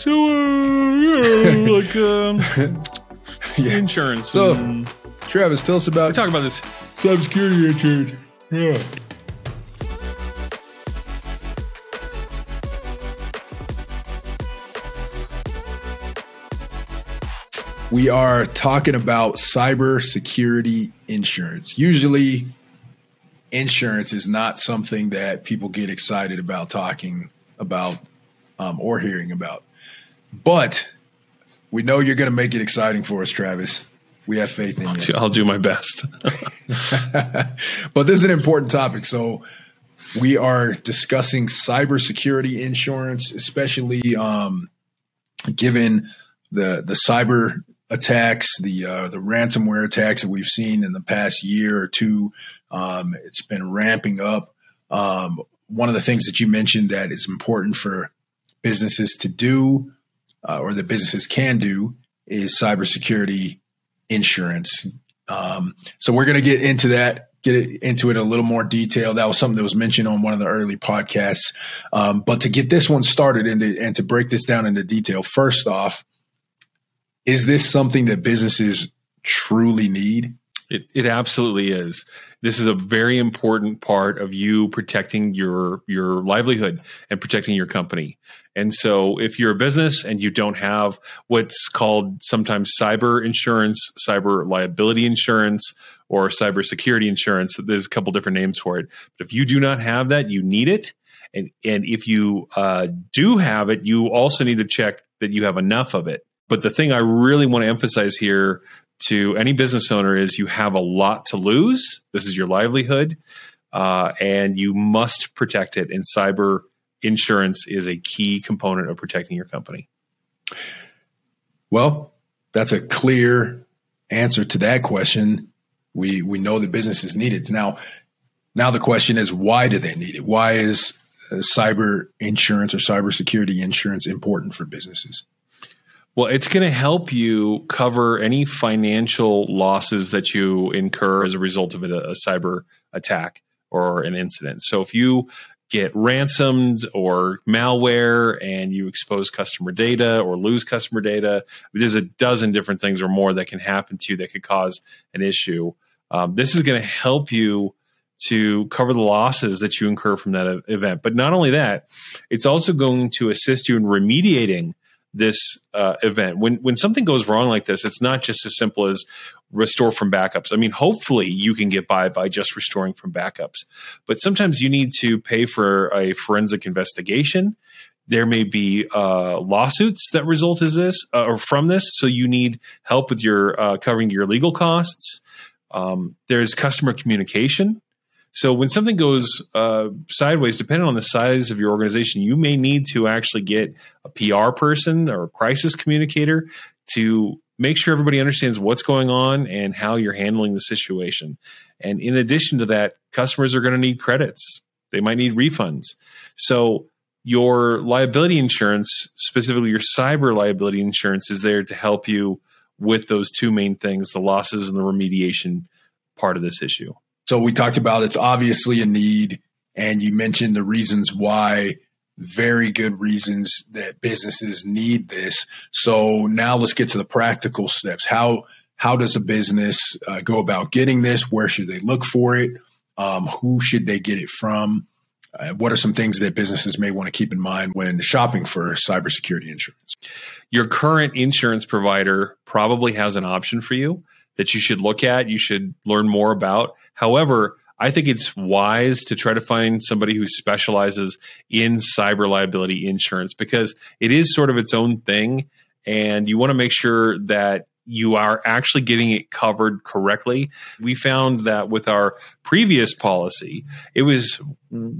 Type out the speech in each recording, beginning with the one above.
So, uh, yeah, like um, Yeah. insurance. So- and- Travis, tell us we about talk about this. cybersecurity insurance. Yeah. We are talking about cybersecurity insurance. Usually, insurance is not something that people get excited about talking about um, or hearing about. But we know you're going to make it exciting for us, Travis. We have faith in you. I'll do my best. but this is an important topic. So we are discussing cybersecurity insurance, especially um, given the the cyber attacks, the uh, the ransomware attacks that we've seen in the past year or two. Um, it's been ramping up. Um, one of the things that you mentioned that is important for businesses to do, uh, or that businesses can do, is cybersecurity insurance. Um, so we're going to get into that, get into it a little more detail. That was something that was mentioned on one of the early podcasts. Um, but to get this one started and to, and to break this down into detail, first off, is this something that businesses truly need? It, it absolutely is. This is a very important part of you protecting your your livelihood and protecting your company. And so, if you're a business and you don't have what's called sometimes cyber insurance, cyber liability insurance, or cybersecurity insurance, there's a couple different names for it. But if you do not have that, you need it. And and if you uh, do have it, you also need to check that you have enough of it. But the thing I really want to emphasize here to any business owner is you have a lot to lose. This is your livelihood, uh, and you must protect it. And cyber insurance is a key component of protecting your company. Well, that's a clear answer to that question. We we know that businesses need it now. Now the question is, why do they need it? Why is uh, cyber insurance or cybersecurity insurance important for businesses? Well, it's going to help you cover any financial losses that you incur as a result of a, a cyber attack or an incident. So if you get ransomed or malware and you expose customer data or lose customer data, there's a dozen different things or more that can happen to you that could cause an issue. Um, this is going to help you to cover the losses that you incur from that event. But not only that, it's also going to assist you in remediating this uh, event. When when something goes wrong like this, it's not just as simple as restore from backups. I mean, hopefully you can get by by just restoring from backups, but sometimes you need to pay for a forensic investigation. There may be uh, lawsuits that result as this uh, or from this, so you need help with your uh, covering your legal costs. Um, there's customer communication. So when something goes uh, sideways, depending on the size of your organization, you may need to actually get a PR person or a crisis communicator to make sure everybody understands what's going on and how you're handling the situation. And in addition to that, customers are going to need credits. They might need refunds. So your liability insurance, specifically your cyber liability insurance, is there to help you with those two main things the losses and the remediation part of this issue. So we talked about it's obviously a need, and you mentioned the reasons why. Very good reasons that businesses need this. So now let's get to the practical steps. How how does a business uh, go about getting this? Where should they look for it? Um, who should they get it from? Uh, what are some things that businesses may want to keep in mind when shopping for cybersecurity insurance? Your current insurance provider probably has an option for you that you should look at, you should learn more about. However, I think it's wise to try to find somebody who specializes in cyber liability insurance because it is sort of its own thing. And you want to make sure that you are actually getting it covered correctly. We found that with our previous policy, it was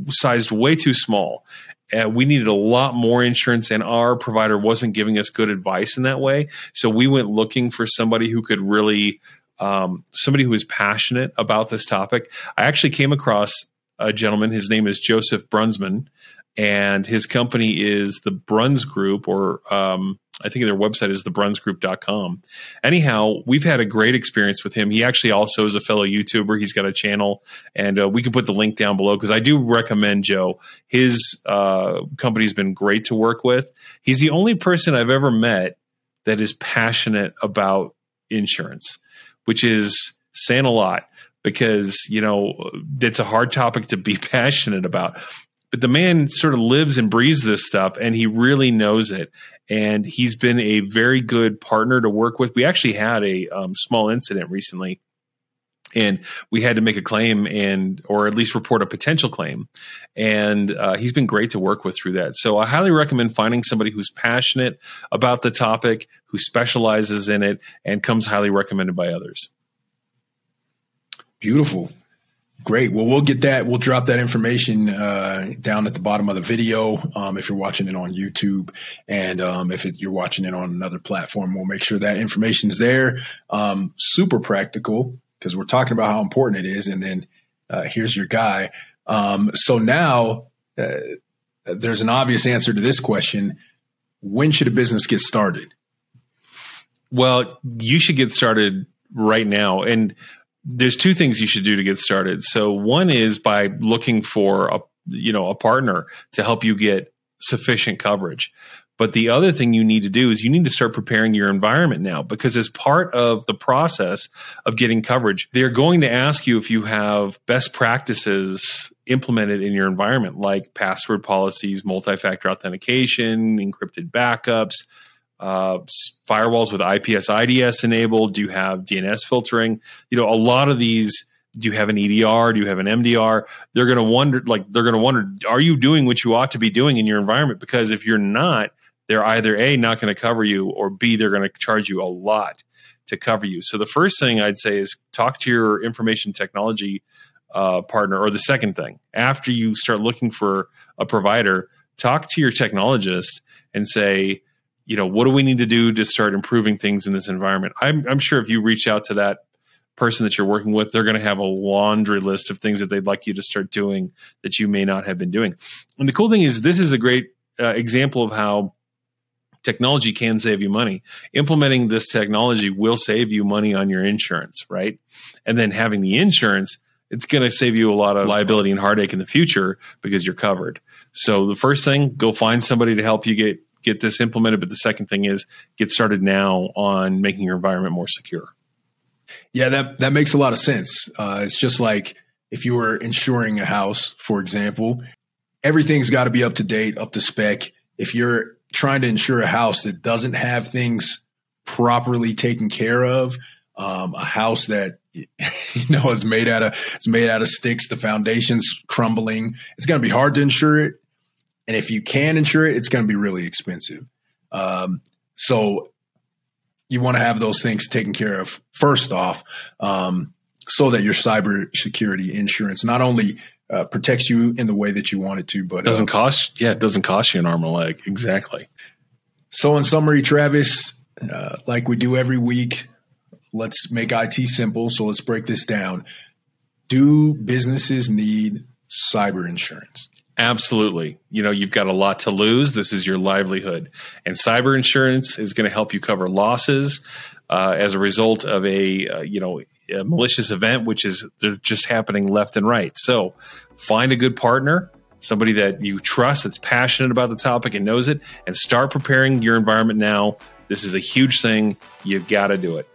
sized way too small. Uh, we needed a lot more insurance, and our provider wasn't giving us good advice in that way. So we went looking for somebody who could really um, somebody who is passionate about this topic. I actually came across a gentleman. His name is Joseph Brunsman, and his company is the Bruns Group, or um, I think their website is thebrunsgroup.com. Anyhow, we've had a great experience with him. He actually also is a fellow YouTuber. He's got a channel, and uh, we can put the link down below because I do recommend Joe. His uh, company's been great to work with. He's the only person I've ever met that is passionate about insurance, which is saying a lot because you know it's a hard topic to be passionate about. But the man sort of lives and breathes this stuff and he really knows it. And he's been a very good partner to work with. We actually had a um, small incident recently and we had to make a claim and or at least report a potential claim. And uh, he's been great to work with through that. So i highly recommend finding somebody who's passionate about the topic who specializes in it and comes highly recommended by others beautiful Great. Well, we'll get that. We'll drop that information uh, down at the bottom of the video um, if you're watching it on YouTube, and um, if it, you're watching it on another platform, we'll make sure that information's there. Um, super practical because we're talking about how important it is, and then uh, here's your guy. Um, so now uh, there's an obvious answer to this question: When should a business get started? Well, you should get started right now, and there's two things you should do to get started. So one is by looking for a you know a partner to help you get sufficient coverage. But the other thing you need to do is you need to start preparing your environment now because as part of the process of getting coverage, they're going to ask you if you have best practices implemented in your environment like password policies, multi-factor authentication, encrypted backups, uh, firewalls with IPS IDS enabled? Do you have DNS filtering? You know, a lot of these. Do you have an EDR? Do you have an MDR? They're going to wonder, like, they're going to wonder, are you doing what you ought to be doing in your environment? Because if you're not, they're either A, not going to cover you, or B, they're going to charge you a lot to cover you. So the first thing I'd say is talk to your information technology uh, partner, or the second thing, after you start looking for a provider, talk to your technologist and say, you know, what do we need to do to start improving things in this environment? I'm, I'm sure if you reach out to that person that you're working with, they're going to have a laundry list of things that they'd like you to start doing that you may not have been doing. And the cool thing is, this is a great uh, example of how technology can save you money. Implementing this technology will save you money on your insurance, right? And then having the insurance, it's going to save you a lot of liability and heartache in the future because you're covered. So the first thing, go find somebody to help you get get this implemented. But the second thing is get started now on making your environment more secure. Yeah, that that makes a lot of sense. Uh, it's just like if you were insuring a house, for example, everything's got to be up to date, up to spec. If you're trying to insure a house that doesn't have things properly taken care of, um, a house that you know is made out of it's made out of sticks, the foundation's crumbling, it's going to be hard to insure it. And if you can insure it, it's going to be really expensive. Um, so you want to have those things taken care of first off, um, so that your cyber security insurance not only uh, protects you in the way that you want it to, but doesn't uh, cost. Yeah, it doesn't cost you an arm and a leg. Exactly. So, in summary, Travis, uh, like we do every week, let's make IT simple. So let's break this down. Do businesses need cyber insurance? Absolutely. You know, you've got a lot to lose. This is your livelihood. And cyber insurance is going to help you cover losses uh, as a result of a, uh, you know, a malicious event, which is they're just happening left and right. So find a good partner, somebody that you trust, that's passionate about the topic and knows it, and start preparing your environment now. This is a huge thing. You've got to do it.